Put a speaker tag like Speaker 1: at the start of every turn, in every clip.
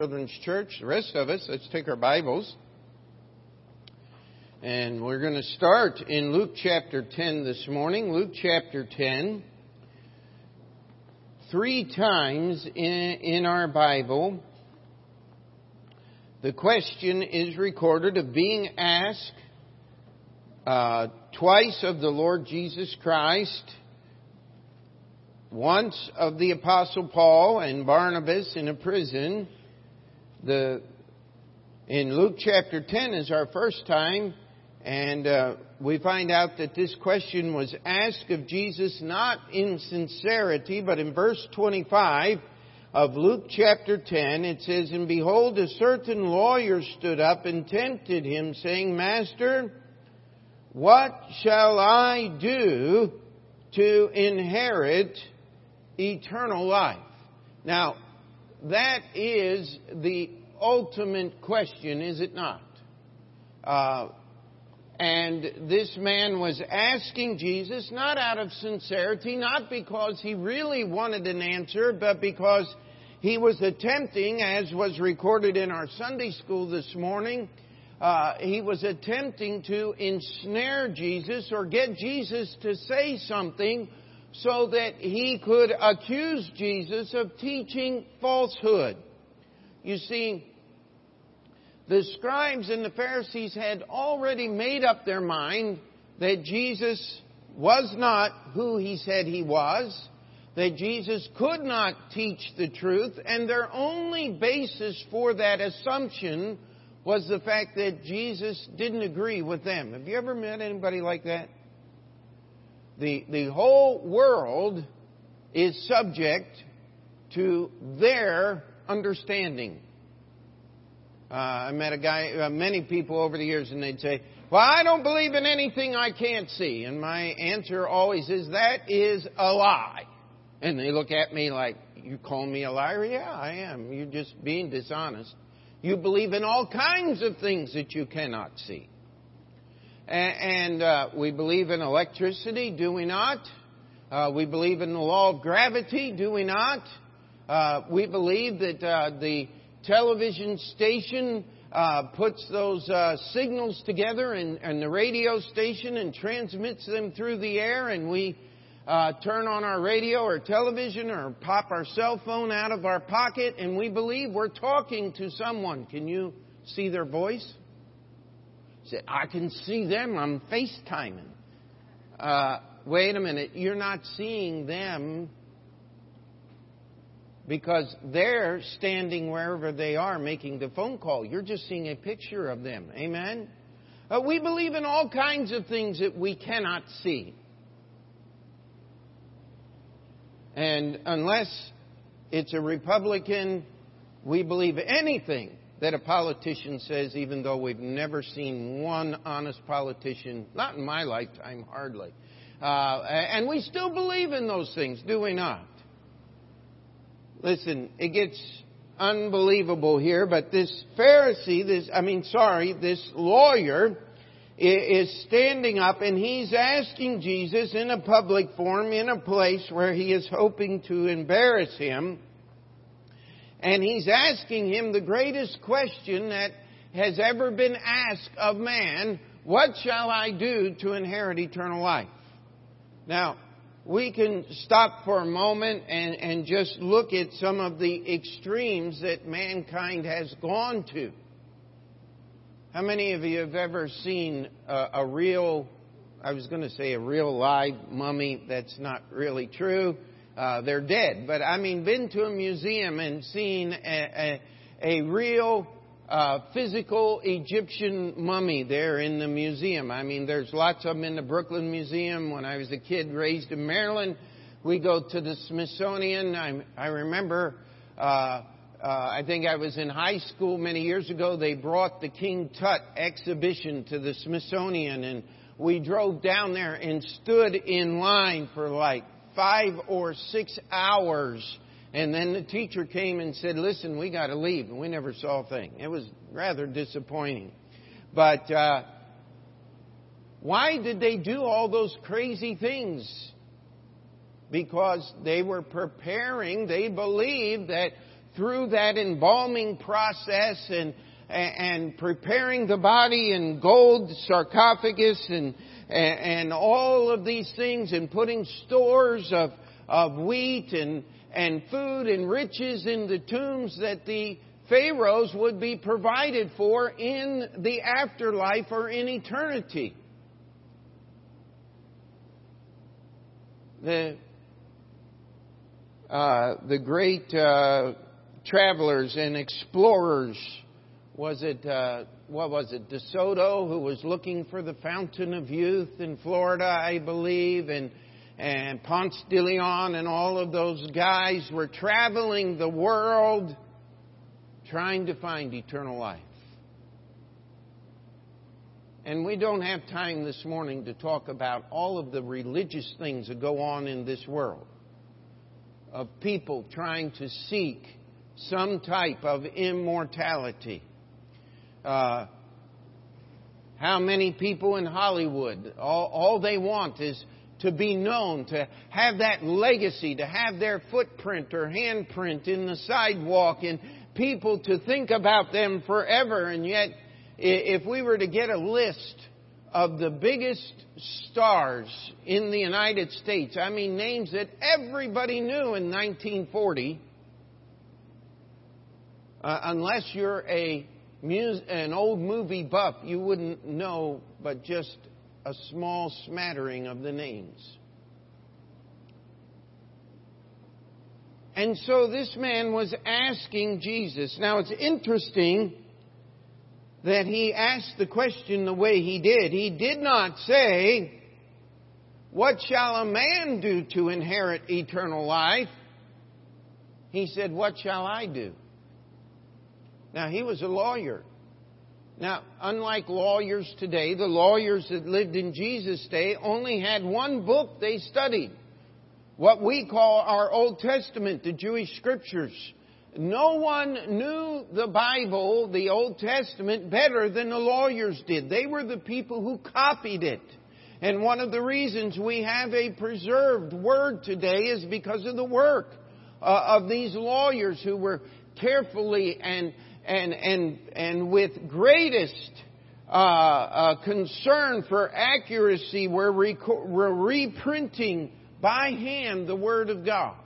Speaker 1: Children's Church. The rest of us, let's take our Bibles. And we're going to start in Luke chapter 10 this morning. Luke chapter 10. Three times in, in our Bible, the question is recorded of being asked uh, twice of the Lord Jesus Christ once of the Apostle Paul and Barnabas in a prison. The, in Luke chapter 10 is our first time, and uh, we find out that this question was asked of Jesus not in sincerity, but in verse 25 of Luke chapter 10, it says, And behold, a certain lawyer stood up and tempted him, saying, Master, what shall I do to inherit eternal life. Now, that is the ultimate question, is it not? Uh, and this man was asking Jesus, not out of sincerity, not because he really wanted an answer, but because he was attempting, as was recorded in our Sunday school this morning, uh, he was attempting to ensnare Jesus or get Jesus to say something so that he could accuse Jesus of teaching falsehood. You see, the scribes and the Pharisees had already made up their mind that Jesus was not who he said he was, that Jesus could not teach the truth, and their only basis for that assumption was the fact that Jesus didn't agree with them. Have you ever met anybody like that? The, the whole world is subject to their understanding. Uh, I met a guy, uh, many people over the years, and they'd say, Well, I don't believe in anything I can't see. And my answer always is, That is a lie. And they look at me like, You call me a liar? Yeah, I am. You're just being dishonest. You believe in all kinds of things that you cannot see. And, uh, we believe in electricity, do we not? Uh, we believe in the law of gravity, do we not? Uh, we believe that uh, the television station uh, puts those uh, signals together and, and, the radio station and transmits them through the air, and we turn on our radio or television or pop our cell phone out of our pocket, and we believe we're talking to someone. Can you see their voice? Said, I can see them. I'm FaceTiming. Uh, wait a minute. You're not seeing them because they're standing wherever they are making the phone call. You're just seeing a picture of them. Amen? Uh, we believe in all kinds of things that we cannot see. And unless it's a Republican, we believe anything that a politician says, even though we've never seen one honest politician, not in my lifetime, hardly. Uh, and we still believe in those things, do we not? Listen, it gets unbelievable here, but this Pharisee, this, I mean, sorry, this lawyer is standing up and he's asking Jesus in a public forum, in a place where he is hoping to embarrass him, and he's asking him the greatest question that has ever been asked of man What shall I do to inherit eternal life? Now, we can stop for a moment and, and just look at some of the extremes that mankind has gone to. How many of you have ever seen a, a real, I was going to say a real live mummy? That's not really true uh, they're dead. But I mean, been to a museum and seen a, a, a real uh, physical Egyptian mummy there in the museum. I mean, there's lots of them in the Brooklyn Museum. When I was a kid raised in Maryland, we go to the Smithsonian. I, I remember, uh, uh, I think I was in high school many years ago. They brought the King Tut exhibition to the Smithsonian, and we drove down there and stood in line for like five or six hours. And then the teacher came and said, Listen, we got to leave. And we never saw a thing. It was rather disappointing. But uh, why did they do all those crazy things? Because they were preparing, they believed that through that embalming process and, and preparing the body in gold sarcophagus and, and all of these things and putting stores of, of wheat and, and food and riches in the tombs that the pharaohs would be provided for in the afterlife or in eternity. The, uh, the great uh, travelers and explorers, was it, uh, what was it, De Soto, who was looking for the fountain of youth in Florida, I believe, and and Ponce de Leon and all of those guys were traveling the world trying to find eternal life. And we don't have time this morning to talk about all of the religious things that go on in this world of people trying to seek some type of immortality. Uh, how many people in Hollywood, all, all they want is to be known, to have that legacy, to have their footprint or handprint in the sidewalk, and people to think about them forever. And yet, if we were to get a list of the biggest stars in the United States, I mean names that everybody knew in 1940, uh, unless you're a an old movie buff, you wouldn't know but just a small smattering of the names. And so this man was asking Jesus. Now it's interesting that he asked the question the way he did. He did not say, What shall a man do to inherit eternal life? He said, What shall I do? Now he was a lawyer. Now, unlike lawyers today, the lawyers that lived in Jesus' day only had one book they studied. What we call our Old Testament, the Jewish Scriptures. No one knew the Bible, the Old Testament, better than the lawyers did. They were the people who copied it. And one of the reasons we have a preserved word today is because of the work uh, of these lawyers who were carefully and and, and, and with greatest uh, uh, concern for accuracy, we're, we're reprinting by hand the Word of God.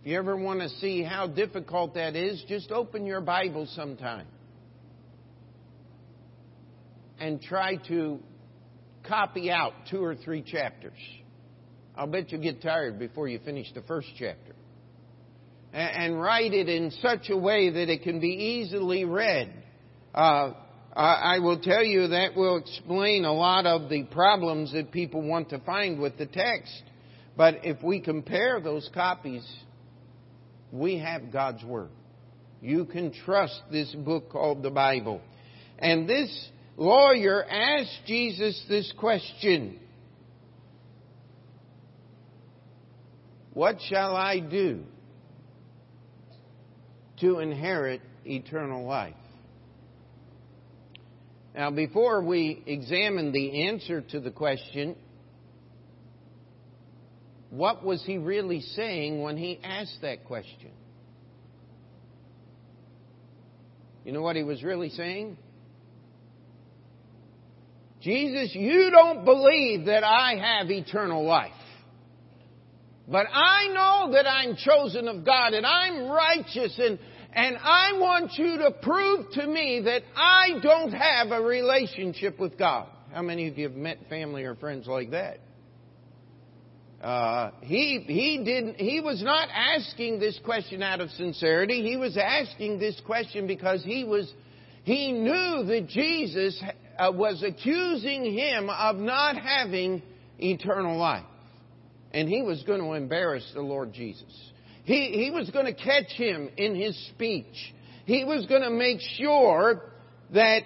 Speaker 1: If you ever want to see how difficult that is, just open your Bible sometime and try to copy out two or three chapters. I'll bet you get tired before you finish the first chapter and write it in such a way that it can be easily read. Uh, I will tell you that will explain a lot of the problems that people want to find with the text. But if we compare those copies, we have God's Word. You can trust this book called the Bible. And this lawyer asked Jesus this question What shall I do to inherit eternal life. Now, before we examine the answer to the question, what was he really saying when he asked that question? You know what he was really saying? Jesus, you don't believe that I have eternal life. But I know that I'm chosen of God and I'm righteous and, and I want you to prove to me that I don't have a relationship with God. How many of you have met family or friends like that? Uh, he he didn't he was not asking this question out of sincerity. He was asking this question because he was he knew that Jesus uh, was accusing him of not having eternal life and he was going to embarrass the Lord Jesus. He, he was going to catch him in his speech. He was going to make sure that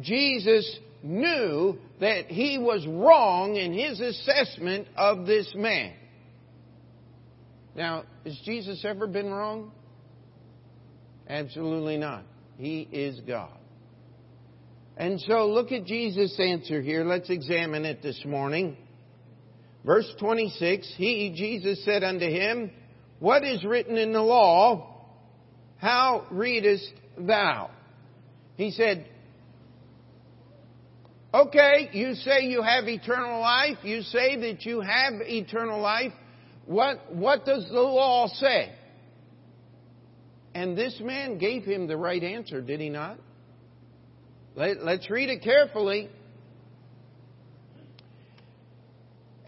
Speaker 1: Jesus knew that he was wrong in his assessment of this man. Now, has Jesus ever been wrong? Absolutely not. He is God. And so look at Jesus' answer here. Let's examine it this morning. Verse 26, He, Jesus, said unto him, What is written in the law? how readest thou? He said, Okay, you say you have eternal life. You say that you have eternal life. What, what does the law say? And this man gave him the right answer, did he not? Let, let's read it carefully.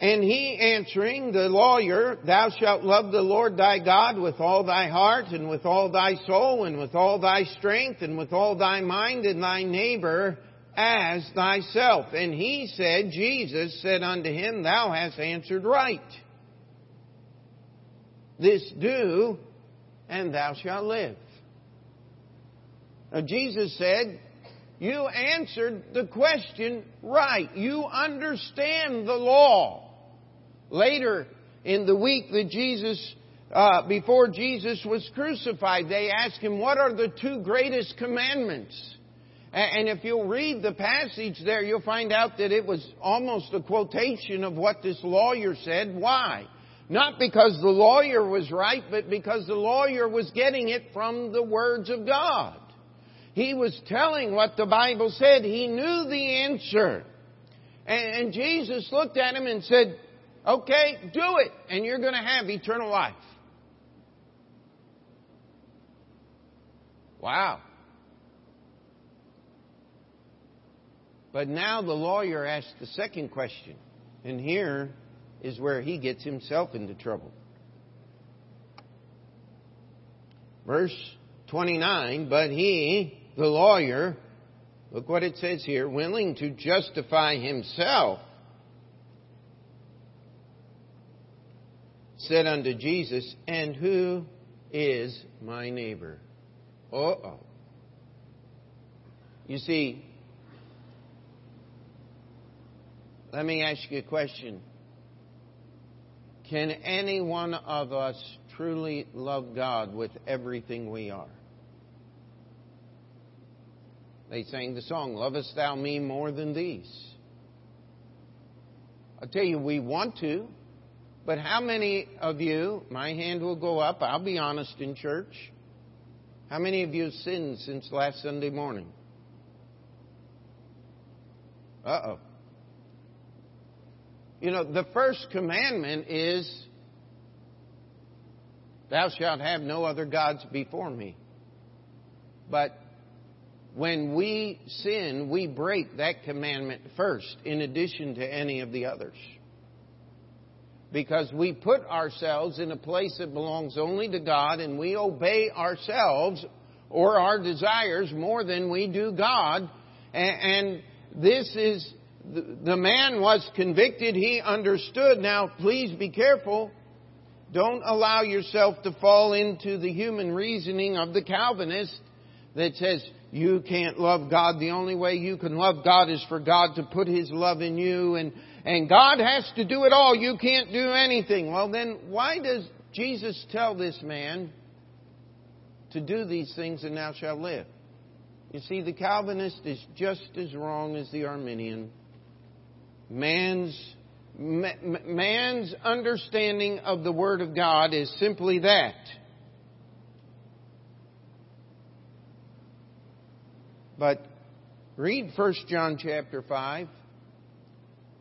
Speaker 1: And he answering, the lawyer, Thou shalt love the Lord thy God with all thy heart, and with all thy soul, and with all thy strength, and with all thy mind, and thy neighbor as thyself. And he said, Jesus said unto him, Thou hast answered right. This do, and thou shalt live. Now Jesus said, You answered the question right. You understand the law. Later in the week that Jesus, uh, before Jesus was crucified, they asked him, What are the two greatest commandments? And if you'll read the passage there, you'll find out that it was almost a quotation of what this lawyer said. Why? Not because the lawyer was right, but because the lawyer was getting it from the words of God. He was telling what the Bible said. He knew the answer. And, Jesus looked at him and said, Okay, do it, and you're going to have eternal life. Wow. But now the lawyer asks the second question, and here is where he gets himself into trouble. Verse 29, but he, the lawyer, look what it says here, willing to justify himself, said unto Jesus, And who is my neighbor? Uh oh. You see, let me ask you a question. Can any one of us truly love God with everything we are? They sang the song, Lovest Thou Me More Than These? I'll tell you, we want to. But how many of you, my hand will go up, I'll be honest in church. How many of you have sinned since last Sunday morning? Uh oh. You know, the first commandment is, Thou shalt have no other gods before me. But when we sin, we break that commandment first, in addition to any of the others because we put ourselves in a place that belongs only to God and we obey ourselves or our desires more than we do God. And this is, the man was convicted, he understood. Now, please be careful. Don't allow yourself to fall into the human reasoning of the Calvinist that says, you can't love God. The only way you can love God is for God to put His love in you and and God has to do it all. You can't do anything. Well, then why does Jesus tell this man to do these things and thou shalt live? You see, the Calvinist is just as wrong as the Arminian. Man's, man's understanding of the Word of God is simply that. But read 1 John chapter 5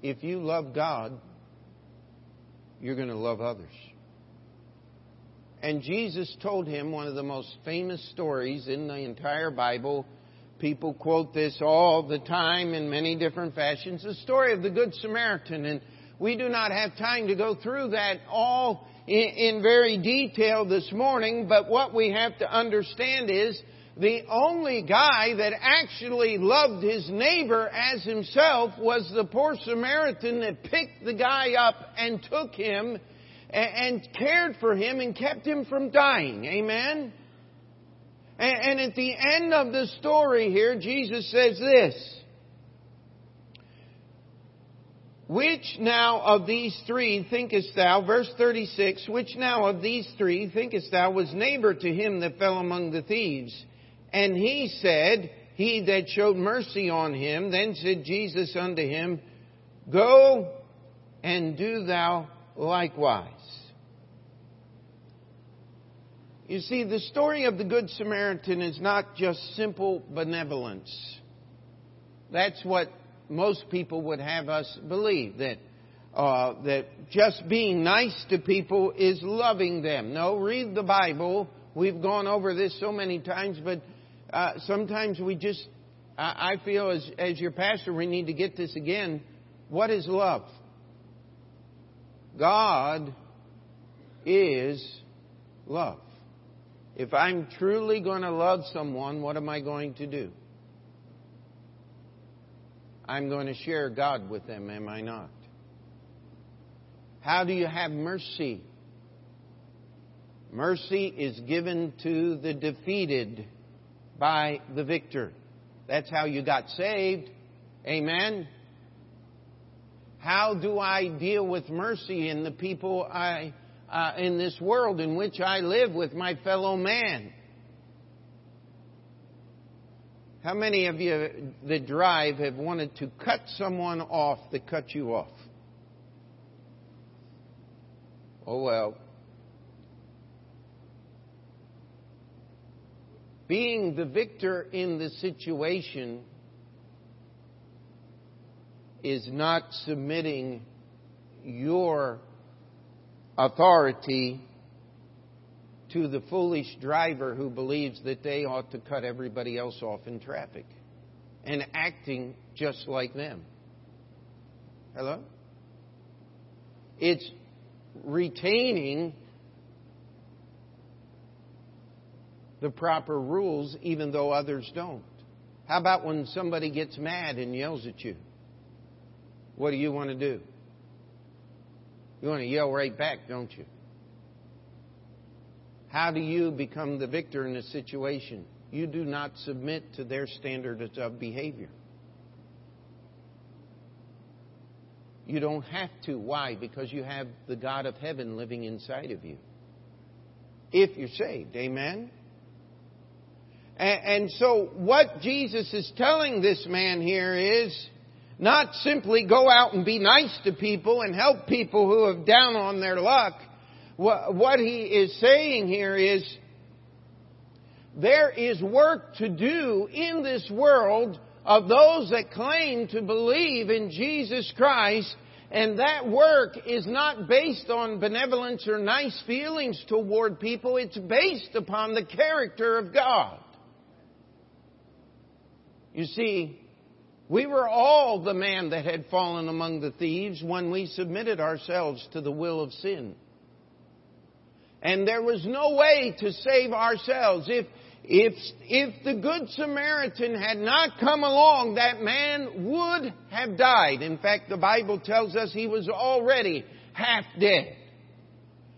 Speaker 1: if you love God, you're going to love others. And Jesus told him one of the most famous stories in the entire Bible. People quote this all the time in many different fashions. The story of the Good Samaritan. And we do not have time to go through that all in, very detail this morning, but what we have to understand is the only guy that actually loved his neighbor as himself was the poor Samaritan that picked the guy up and took him and cared for him and kept him from dying. Amen? And at the end of the story here, Jesus says this. Which now of these three thinkest thou, verse 36, which now of these three thinkest thou was neighbor to him that fell among the thieves? And he said, He that showed mercy on him. Then said Jesus unto him, Go and do thou likewise. You see, the story of the Good Samaritan is not just simple benevolence. That's what most people would have us believe that uh, that just being nice to people is loving them. No, read the Bible. We've gone over this so many times, but uh, sometimes we just I, I feel as as your pastor we need to get this again. What is love? God is love. If I'm truly going to love someone, what am I going to do? I'm going to share God with them, am I not? How do you have mercy? Mercy is given to the defeated by the victor. That's how you got saved. Amen. How do I deal with mercy in the people I uh, in this world in which I live with my fellow man. How many of you that drive have wanted to cut someone off that cut you off? Oh well. Being the victor in the situation is not submitting your authority to the foolish driver who believes that they ought to cut everybody else off in traffic and acting just like them. Hello? It's retaining the proper rules even though others don't. How about when somebody gets mad and yells at you? What do you want to do? You want to yell right back, don't you? How do you become the victor in a situation? You do not submit to their standards of behavior. You don't have to. Why? Because you have the God of heaven living inside of you. If you're saved. Amen? And, so, what Jesus is telling this man here is not simply go out and be nice to people and help people who have down on their luck. What he is saying here is there is work to do in this world of those that claim to believe in Jesus Christ and that work is not based on benevolence or nice feelings toward people. It's based upon the character of God. You see, we were all the man that had fallen among the thieves when we submitted ourselves to the will of sin. And there was no way to save ourselves. If, if, if the Good Samaritan had not come along, that man would have died. In fact, the Bible tells us he was already half dead.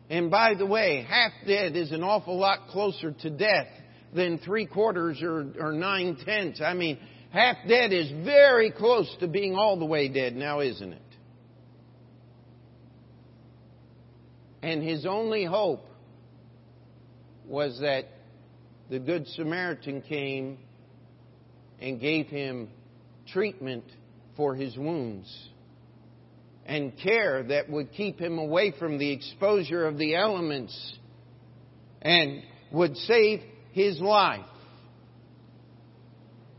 Speaker 1: And by the way, half dead is an awful lot closer to death than three quarters or, or nine tenths. I mean, half dead is very close to being all the way dead now, isn't it? And his only hope was that the Good Samaritan came and gave him treatment for his wounds and care that would keep him away from the exposure of the elements and would save his life.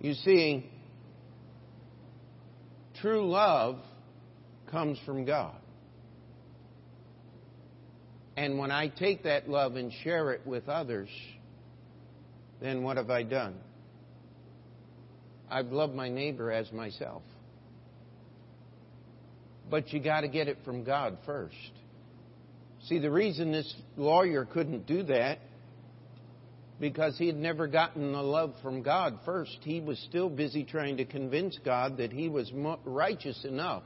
Speaker 1: You see, true love comes from God. And when I take that love and share it with others, then what have I done? I've loved my neighbor as myself. But you got to get it from God first. See, the reason this lawyer couldn't do that because he had never gotten the love from God first. He was still busy trying to convince God that he was righteous enough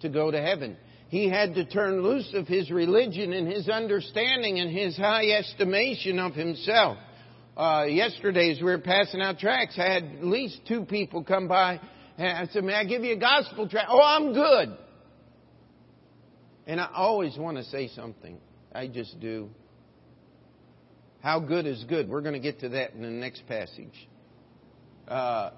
Speaker 1: to go to heaven. He had to turn loose of his religion and his understanding and his high estimation of himself. Uh, yesterday, as we were passing out tracts, I had at least two people come by and I said, May I give you a gospel tract? Oh, I'm good. And I always want to say something. I just do. How good is good? We're going to get to that in the next passage. Uh,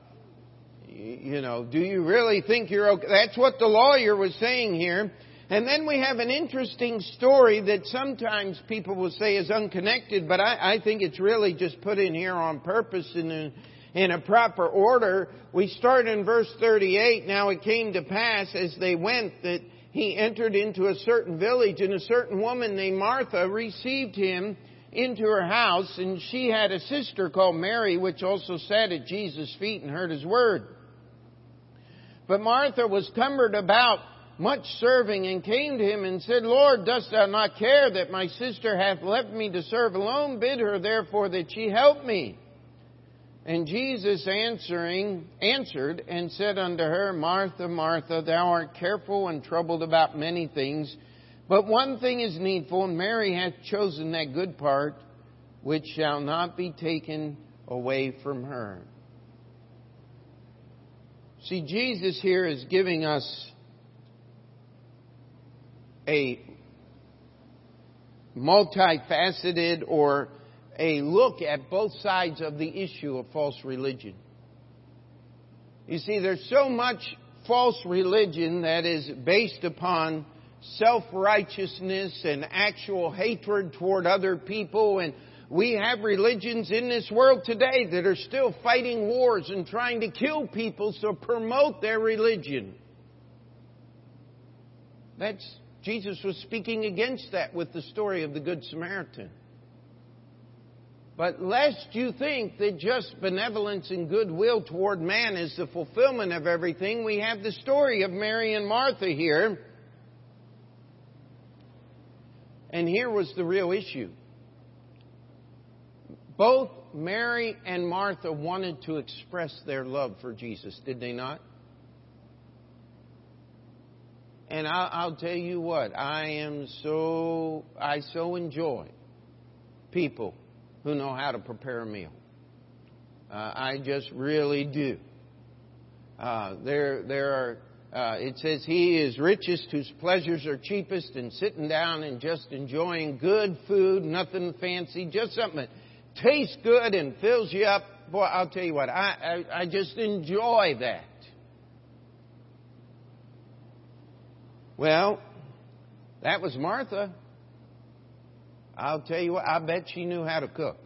Speaker 1: you know, do you really think you're okay? That's what the lawyer was saying here. And then we have an interesting story that sometimes people will say is unconnected, but I, I think it's really just put in here on purpose in in a proper order. We start in verse 38. Now it came to pass as they went that he entered into a certain village and a certain woman named Martha received him into her house and she had a sister called Mary which also sat at Jesus' feet and heard his word. But Martha was cumbered about much serving and came to him and said, Lord, dost thou not care that my sister hath left me to serve alone? Bid her therefore that she help me. And Jesus answering, answered and said unto her, Martha, Martha, thou art careful and troubled about many things, but one thing is needful, and Mary hath chosen that good part, which shall not be taken away from her. See, Jesus here is giving us a multifaceted or a look at both sides of the issue of false religion. You see, there's so much false religion that is based upon self-righteousness and actual hatred toward other people and we have religions in this world today that are still fighting wars and trying to kill people to promote their religion. That's Jesus was speaking against that with the story of the Good Samaritan. But lest you think that just benevolence and goodwill toward man is the fulfillment of everything, we have the story of Mary and Martha here. And here was the real issue. Both Mary and Martha wanted to express their love for Jesus, did they not? And I'll, tell you what, I am so, I so enjoy people who know how to prepare a meal. Uh, I just really do. Uh, there, there are. Uh, it says he is richest whose pleasures are cheapest, and sitting down and just enjoying good food, nothing fancy, just something that tastes good and fills you up. Boy, I'll tell you what, I, I, I just enjoy that. Well, that was Martha. I'll tell you what, I bet she knew how to cook.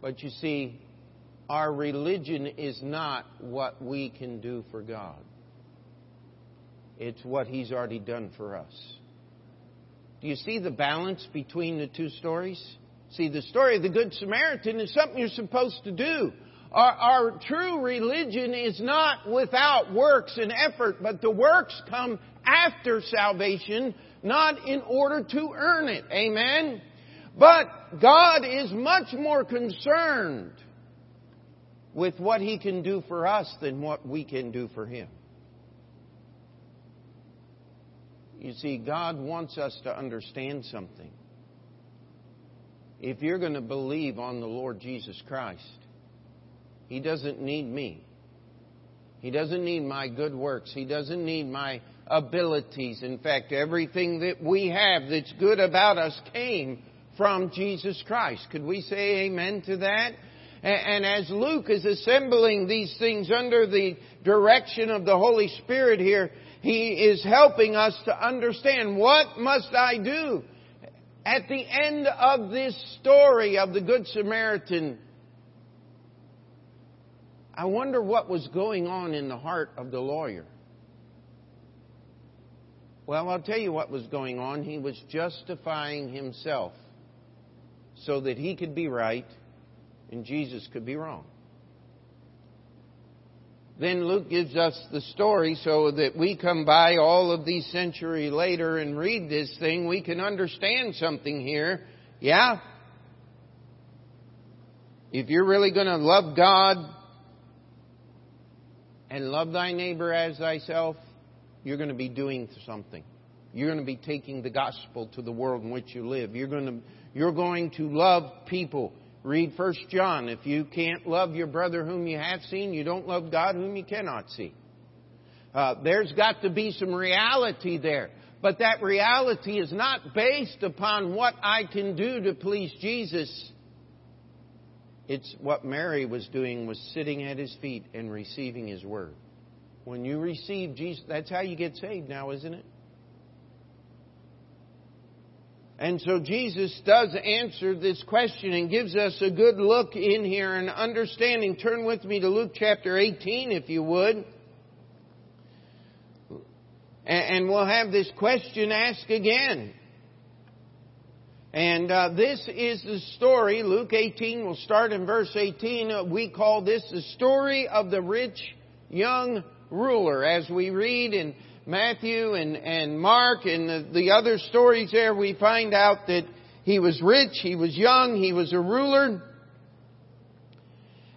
Speaker 1: But you see, our religion is not what we can do for God. It's what He's already done for us. Do you see the balance between the two stories? See, the story of the Good Samaritan is something you're supposed to do. Our, our, true religion is not without works and effort, but the works come after salvation not in order to earn it. Amen? But God is much more concerned with what He can do for us than what we can do for Him. You see, God wants us to understand something. If you're going to believe on the Lord Jesus Christ, He doesn't need me. He doesn't need my good works. He doesn't need my abilities. In fact, everything that we have that's good about us came from Jesus Christ. Could we say amen to that? And as Luke is assembling these things under the direction of the Holy Spirit here, he is helping us to understand what must I do? At the end of this story of the Good Samaritan, I wonder what was going on in the heart of the lawyer. Well, I'll tell you what was going on. He was justifying himself so that he could be right and Jesus could be wrong. Then Luke gives us the story so that we come by all of these centuries later and read this thing, we can understand something here. Yeah? If you're really going to love God and love thy neighbor as thyself, you're going to be doing something. You're going to be taking the gospel to the world in which you live. You're going to, you're going to love people. Read 1 John. If you can't love your brother whom you have seen, you don't love God whom you cannot see. Uh, there's got to be some reality there. But that reality is not based upon what I can do to please Jesus. It's what Mary was doing was sitting at his feet and receiving his word. When you receive Jesus, that's how you get saved now, isn't it? And so Jesus does answer this question and gives us a good look in here and understanding. Turn with me to Luke chapter 18, if you would. And we'll have this question asked again. And uh, this is the story, Luke 18, we'll start in verse 18. We call this the story of the rich young ruler. As we read in Matthew and, and Mark and the, the other stories there, we find out that he was rich, he was young, he was a ruler.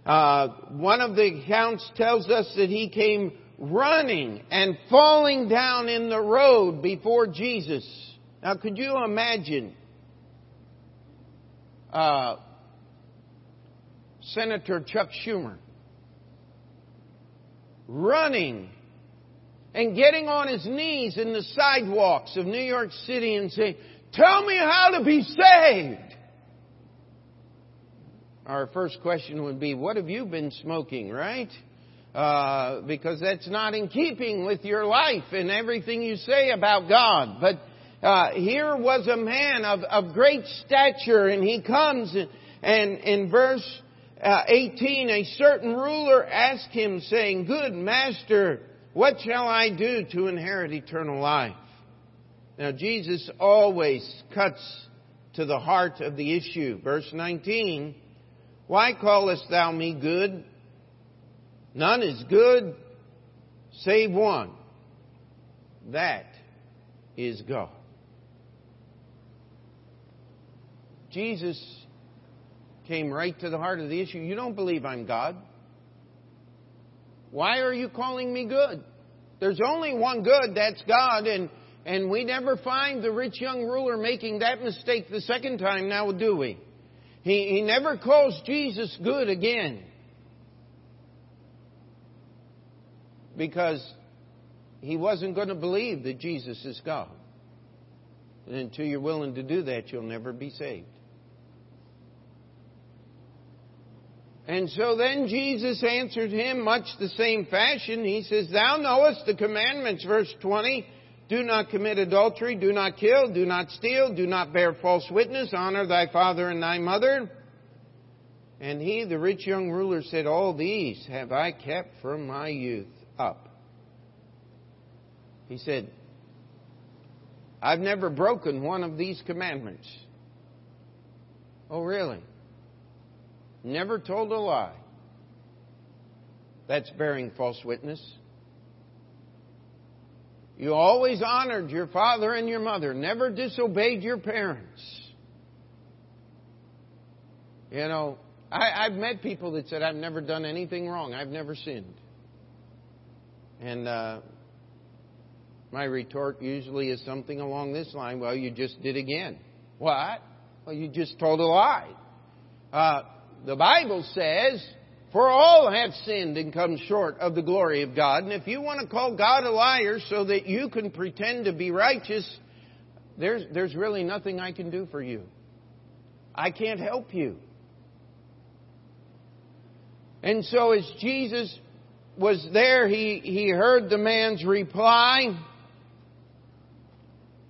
Speaker 1: Uh, one of the accounts tells us that he came running and falling down in the road before Jesus. Now, could you imagine uh, Senator Chuck Schumer running and getting on his knees in the sidewalks of New York City and saying, Tell me how to be saved. Our first question would be, What have you been smoking, right? Uh, because that's not in keeping with your life and everything you say about God. But uh, here was a man of, of great stature, and he comes and, and in verse uh, 18, a certain ruler asked him, saying, Good master, what shall I do to inherit eternal life? Now, Jesus always cuts to the heart of the issue. Verse 19, Why callest thou me good? None is good save one. That is God. Jesus came right to the heart of the issue. You don't believe I'm God. Why are you calling me good? There's only one good, that's God, and, and we never find the rich young ruler making that mistake the second time now, do we? He, he never calls Jesus good again. Because he wasn't going to believe that Jesus is God. And until you're willing to do that, you'll never be saved. And so then Jesus answered him much the same fashion. He says, Thou knowest the commandments, verse 20. Do not commit adultery, do not kill, do not steal, do not bear false witness, honor thy father and thy mother. And he, the rich young ruler, said, All these have I kept from my youth up. He said, I've never broken one of these commandments. Oh, really? Never told a lie. That's bearing false witness. You always honored your father and your mother, never disobeyed your parents. You know, I, have met people that said, I've never done anything wrong, I've never sinned. And uh, my retort usually is something along this line well, you just did again. What? Well, you just told a lie. Uh, the Bible says, for all have sinned and come short of the glory of God. And if you want to call God a liar so that you can pretend to be righteous, there's, there's really nothing I can do for you. I can't help you. And so as Jesus was there, he, he heard the man's reply.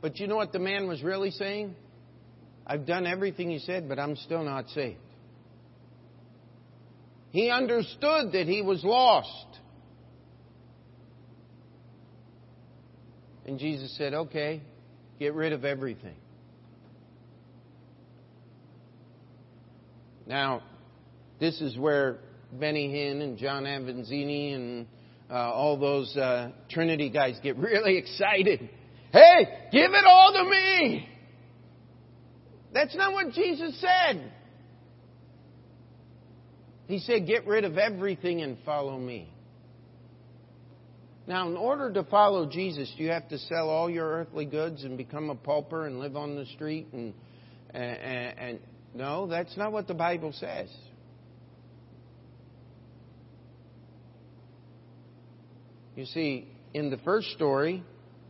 Speaker 1: But you know what the man was really saying? I've done everything you said, but I'm still not saved. He understood that he was lost. And Jesus said, Okay, get rid of everything. Now, this is where Benny Hinn and John Avanzini and uh, all those uh, Trinity guys get really excited. Hey, give it all to me! That's not what Jesus said. He said, Get rid of everything and follow me. Now, in order to follow Jesus, do you have to sell all your earthly goods and become a pauper and live on the street and, and, and no, that's not what the Bible says. You see, in the first story,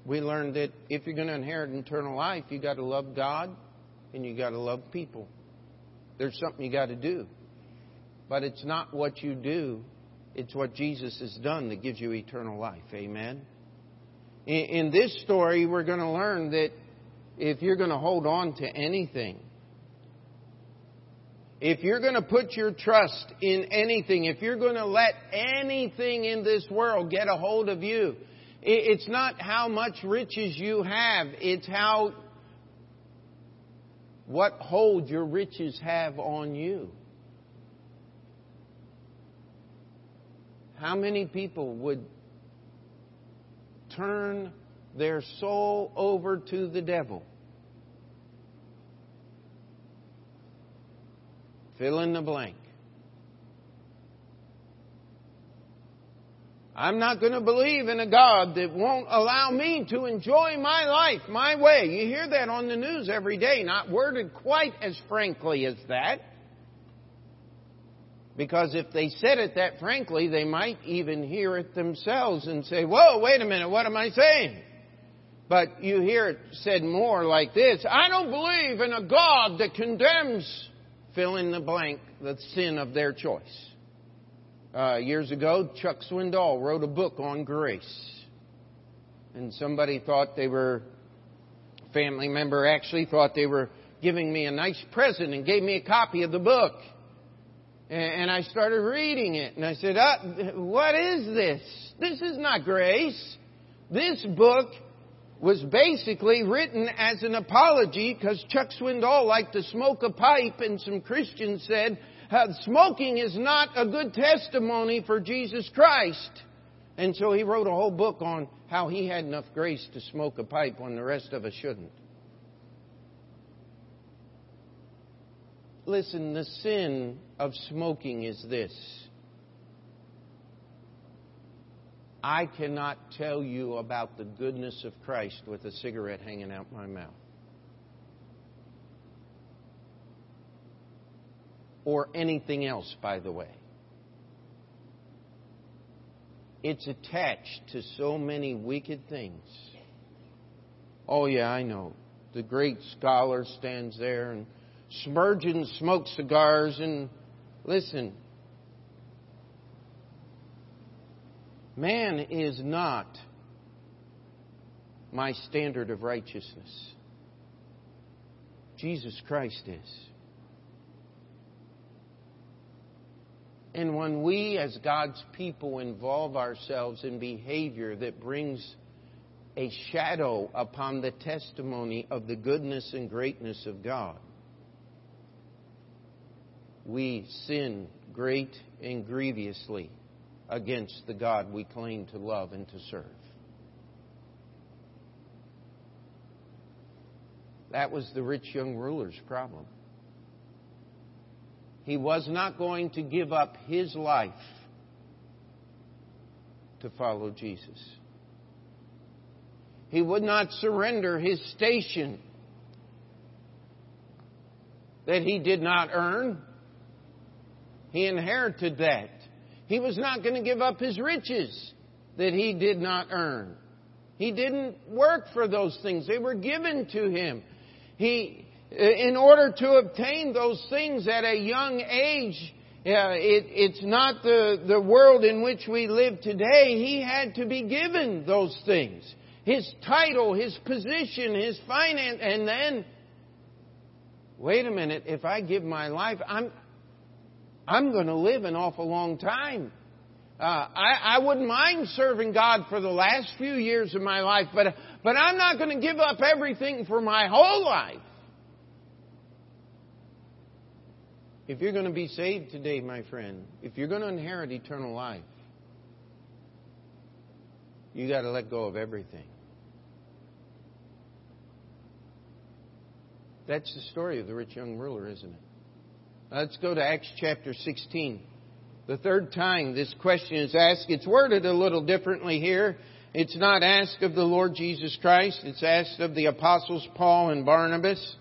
Speaker 1: we learned that if you're going to inherit eternal life, you got to love God and you got to love people. There's something you got to do. But it's not what you do, It's what Jesus has done that gives you eternal life. Amen. In this story, we're going to learn that if you're going to hold on to anything, if you're going to put your trust in anything, if you're going to let anything in this world get a hold of you, it's not how much riches you have, it's how, what hold your riches have on you. How many people would turn their soul over to the devil Fill in the blank. I'm not going to believe in a God that won't allow me to enjoy my life my way. You hear that on the news every day, not worded quite as frankly as that. Because if they said it that frankly, they might even hear it themselves and say, Whoa, wait a minute, what am I saying? But you hear it said more like this I don't believe in a God that condemns fill in the blank, the sin of their choice. Uh, years ago, Chuck Swindoll wrote a book on grace. And somebody thought they were, family member actually thought they were giving me a nice present and gave me a copy of the book. And I started reading it, and I said, uh, What is this? This is not grace. This book was basically written as an apology because Chuck Swindoll liked to smoke a pipe, and some Christians said, uh, smoking is not a good testimony for Jesus Christ. And so he wrote a whole book on how he had enough grace to smoke a pipe when the rest of us shouldn't. Listen, the sin of smoking is this I cannot tell you about the goodness of Christ with a cigarette hanging out my mouth. Or anything else, by the way. It's attached to so many wicked things. Oh, yeah, I know. The great scholar stands there, and Spurgeon smokes cigars, and listen, Man is not my standard of righteousness. Jesus Christ is. And when we, as God's people, involve ourselves in behavior that brings a shadow upon the testimony of the goodness and greatness of God, we sin great and grievously against the God we claim to love and to serve. That was the rich young ruler's problem. He was not going to give up his life to follow Jesus. He would not surrender his station that he did not earn. He inherited that. He was not going to give up his riches that he did not earn. He didn't work for those things. They were given to him. He, in order to obtain those things at a young age, uh, it, it's not the, the world in which we live today. He had to be given those things. His title, his position, his finance, and then, wait a minute, if I give my life, I'm, I'm going to live an awful long time. Uh, I, I wouldn't mind serving God for the last few years of my life, but, but I'm not going to give up everything for my whole life. If you're going to be saved today, my friend, if you're going to inherit eternal life, you got to let go of everything. That's the story of the rich young ruler, isn't it? Let's go to Acts chapter 16. The third time this question is asked, it's worded a little differently here. It's not asked of the Lord Jesus Christ, it's asked of the apostles Paul and Barnabas.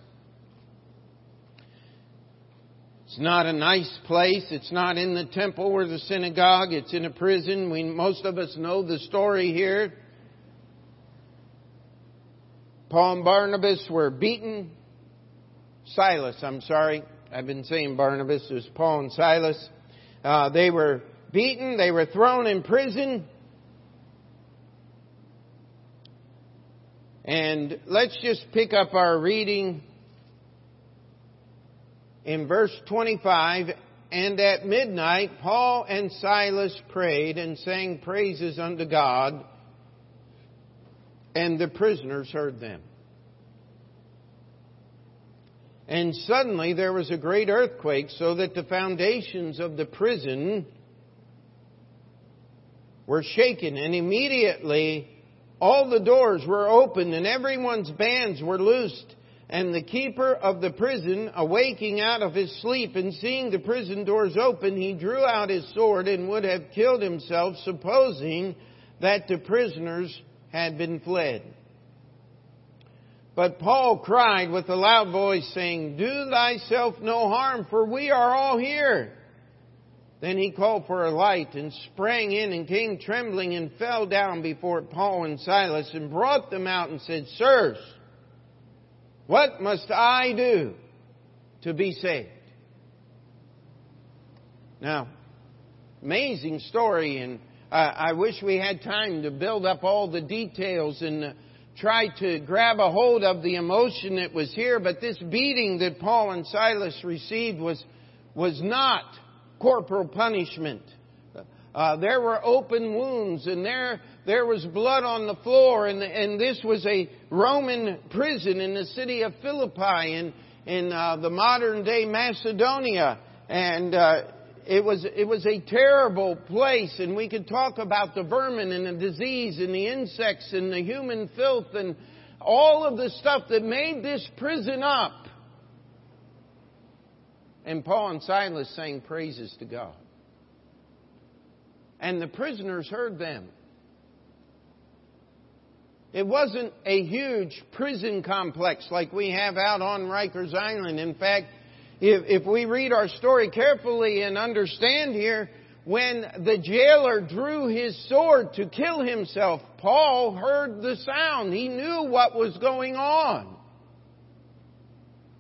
Speaker 1: It's not a nice place. It's not in the temple or the synagogue. It's in a prison. We, most of us know the story here. Paul and Barnabas were beaten. Silas, I'm sorry, I've been saying Barnabas, was Paul and Silas. Uh, they were beaten, they were thrown in prison. And let's just pick up our reading in verse 25. And at midnight, Paul and Silas prayed and sang praises unto God, and the prisoners heard them. And suddenly there was a great earthquake, so that the foundations of the prison were shaken, and immediately all the doors were opened and everyone's bands were loosed. And the keeper of the prison, awaking out of his sleep and seeing the prison doors open, he drew out his sword and would have killed himself, supposing that the prisoners had been fled. But Paul cried with a loud voice, saying, Do thyself no harm, for we are all here. Then he called for a light and sprang in and came trembling and fell down before Paul and Silas and brought them out and said, Sirs, what must I do to be saved? Now, amazing story, and I wish we had time to build up all the details and uh, try to grab a hold of the emotion that was here, but this beating that Paul and Silas received was, was not corporal punishment. Uh, there were open wounds and there, there was blood on the floor and, and this was a Roman prison in the city of Philippi in, in uh, the modern day Macedonia. And, uh, it was, it was a terrible place and we could talk about the vermin and the disease and the insects and the human filth and all of the stuff that made this prison up and Paul and Silas sang praises to God. And the prisoners heard them. It wasn't a huge prison complex like we have out on Rikers Island. In fact, if, if we read our story carefully and understand here, when the jailer drew his sword to kill himself, Paul heard the sound. He knew what was going on.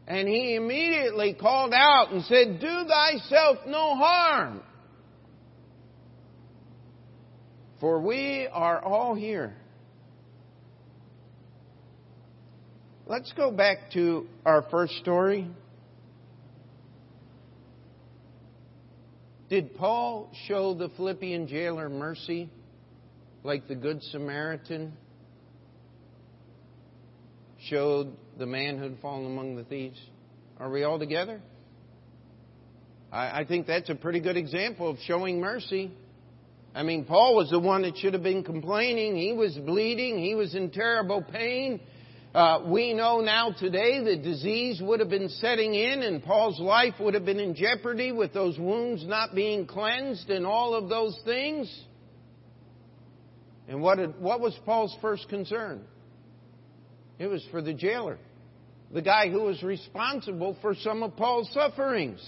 Speaker 1: And he immediately called out and said, Do thyself no harm. For we are all here. Let's go back to our first story. Did Paul show the Philippian jailer mercy like the Good Samaritan showed the man who had fallen among the thieves? Are we all together? I, I think that's a pretty good example of showing mercy. I mean, Paul was the one that should have been complaining. He was bleeding. He was in terrible pain. Uh, we know now today that disease would have been setting in and Paul's life would have been in jeopardy with those wounds not being cleansed and all of those things. And what, what was Paul's first concern? It was for the jailer the guy who was responsible for some of Paul's sufferings.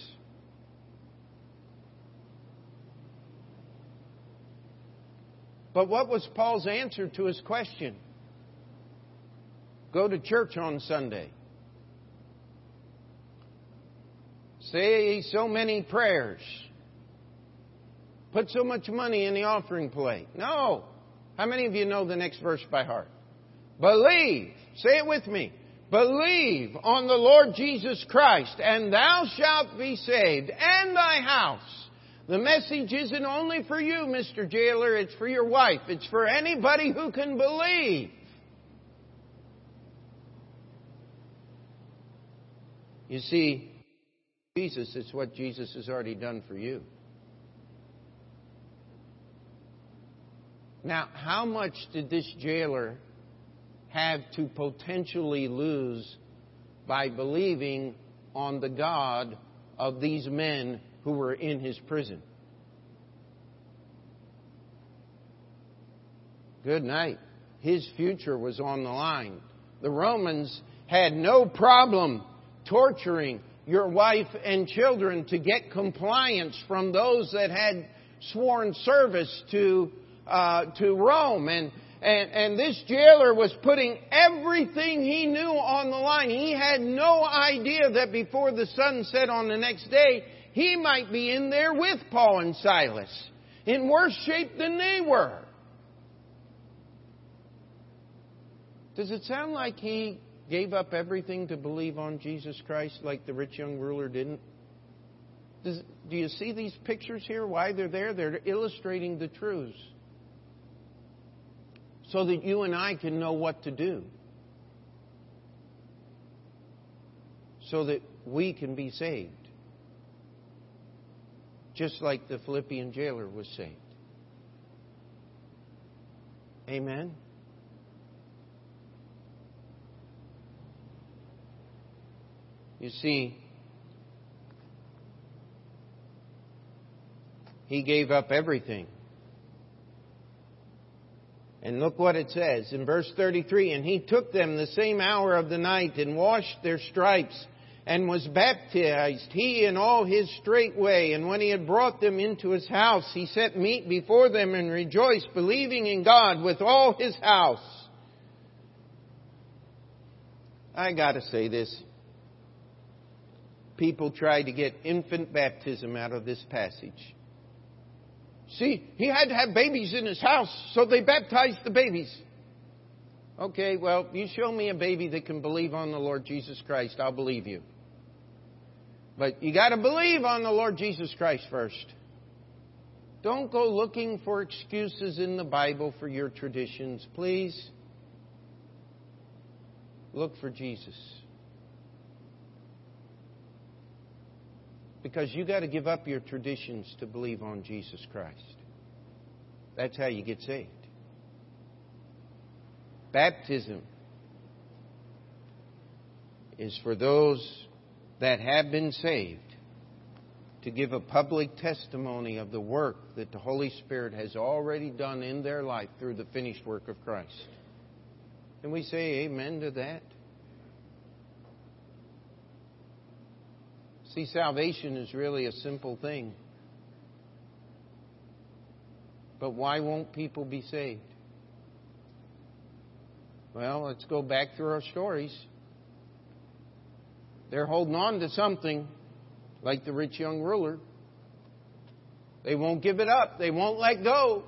Speaker 1: But what was Paul's answer to his question? Go to church on Sunday. Say so many prayers. Put so much money in the offering plate. No. How many of you know the next verse by heart? Believe. Say it with me. Believe on the Lord Jesus Christ, and thou shalt be saved, and thy house. The message isn't only for you, Mr. Jailer, it's for your wife. It's for anybody who can believe. You see, Jesus, it's what Jesus has already done for you. Now, how much did this jailer have to potentially lose by believing on the God of these men who were in his prison. Good night. His future was on the line. The Romans had no problem torturing your wife and children to get compliance from those that had sworn service to, uh, to Rome. And and, and this jailer was putting everything he knew on the line. He had no idea that before the sun set on the next day, he might be in there with Paul and Silas. in worse shape than they were. Does it sound like he gave up everything to believe on Jesus Christ like the rich young ruler didn't? Does, do you see these pictures here? Why they're there? They're illustrating the truths so that you and I can know what to do. So that we can be saved. Just like the Philippian jailer was saved. Amen. You see, he gave up everything. And look what it says in verse 33 And he took them the same hour of the night and washed their stripes and was baptized, he and all his straightway. And when he had brought them into his house, he set meat before them and rejoiced, believing in God with all his house. I gotta say this people try to get infant baptism out of this passage. See, he had to have babies in his house, so they baptized the babies. Okay, well, you show me a baby that can believe on the Lord Jesus Christ, I'll believe you. But you got to believe on the Lord Jesus Christ first. Don't go looking for excuses in the Bible for your traditions, please. Look for Jesus. Because you got to give up your traditions to believe on Jesus Christ. That's how you get saved. Baptism is for those that have been saved to give a public testimony of the work that the Holy Spirit has already done in their life through the finished work of Christ. Can we say amen to that? See, salvation is really a simple thing. But why won't people be saved? Well, let's go back through our stories. They're holding on to something, like the rich young ruler. They won't give it up, they won't let go.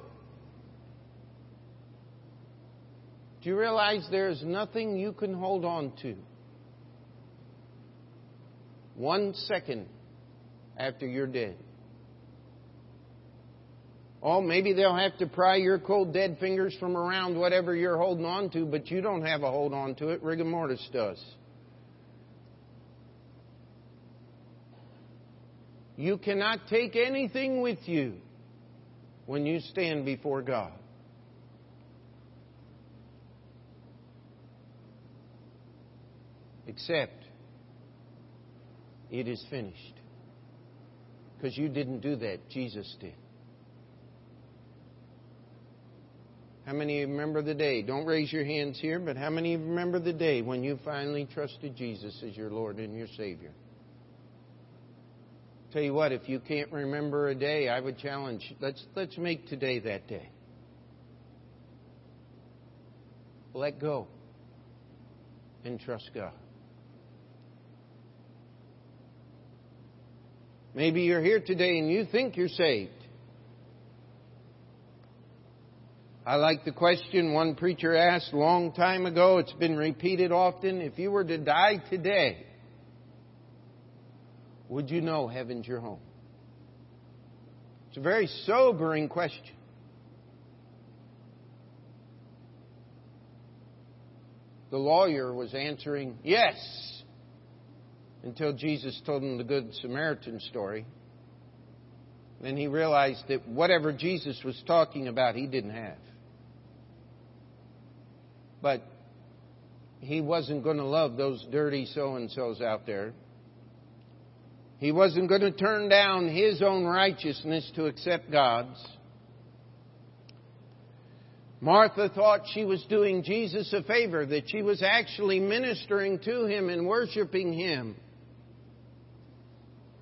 Speaker 1: Do you realize there's nothing you can hold on to? One second after you're dead. Oh, maybe they'll have to pry your cold dead fingers from around whatever you're holding on to, but you don't have a hold on to it. Rigor mortis does. You cannot take anything with you when you stand before God. Except it is finished. Because you didn't do that, Jesus did. How many remember the day? Don't raise your hands here, but how many remember the day when you finally trusted Jesus as your Lord and your Savior? Tell you what, if you can't remember a day, I would challenge let's let's make today that day. Let go and trust God. Maybe you're here today and you think you're saved. I like the question one preacher asked a long time ago. It's been repeated often. If you were to die today, would you know heaven's your home? It's a very sobering question. The lawyer was answering, yes until Jesus told him the Good Samaritan story. Then he realized that whatever Jesus was talking about, he didn't have. But he wasn't going to love those dirty so and so's out there. He wasn't going to turn down his own righteousness to accept God's. Martha thought she was doing Jesus a favor, that she was actually ministering to him and worshiping him.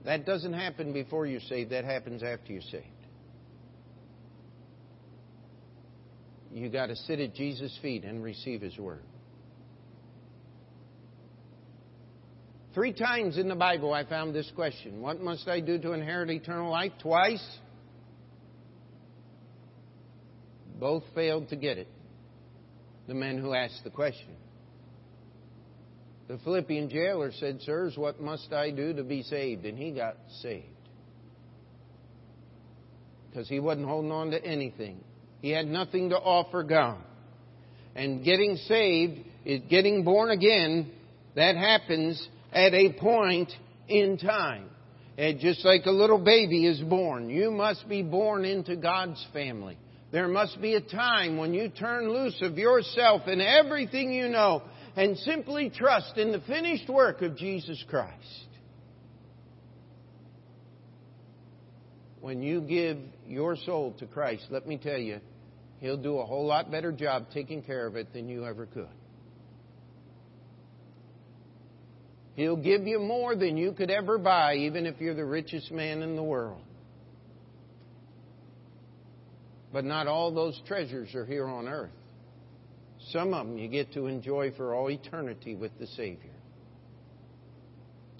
Speaker 1: That doesn't happen before you're saved, that happens after you're saved. You got to sit at Jesus' feet and receive his word. Three times in the Bible I found this question What must I do to inherit eternal life? Twice. both failed to get it. The men who asked the question. The Philippian jailer said, Sirs, what must I do to be saved? And he got saved. Because he wasn't holding on to anything. He had nothing to offer God. And getting saved is getting born again. That happens at a point in time. And just like a little baby is born, you must be born into God's family. There must be a time when you turn loose of yourself and everything you know and simply trust in the finished work of Jesus Christ. When you give your soul to Christ, let me tell you, He'll do a whole lot better job taking care of it than you ever could. He'll give you more than you could ever buy, even if you're the richest man in the world. But not all those treasures are here on earth. Some of them you get to enjoy for all eternity with the Savior.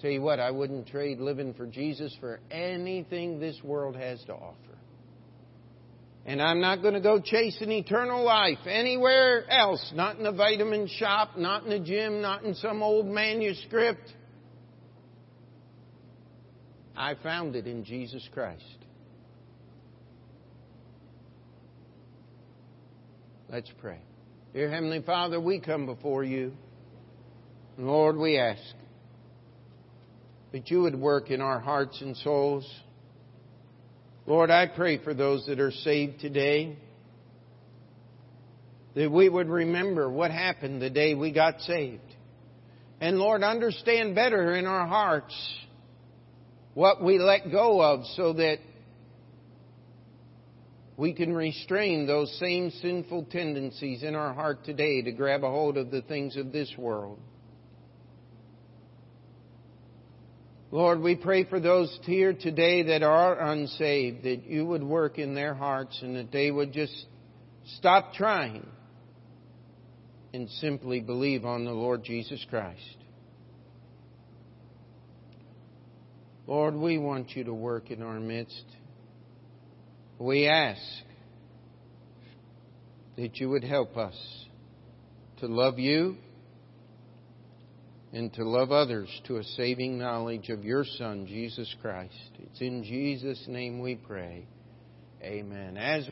Speaker 1: Tell you what, I wouldn't trade living for Jesus for anything this world has to offer. And I'm not going to go chasing eternal life anywhere else. Not in a vitamin shop, not in a gym, not in some old manuscript. I found it in Jesus Christ. Let's pray. Dear Heavenly Father, we come before you. Lord, we ask that you would work in our hearts and souls. Lord, I pray for those that are saved today that we would remember what happened the day we got saved. And Lord, understand better in our hearts what we let go of so that we can restrain those same sinful tendencies in our heart today to grab a hold of the things of this world. Lord, we pray for those here today that are unsaved, that you would work in their hearts and that they would just stop trying and simply believe on the Lord Jesus Christ. Lord, we want you to work in our midst. We ask that you would help us to love you and to love others to a saving knowledge of your Son, Jesus Christ. It's in Jesus' name we pray. Amen. As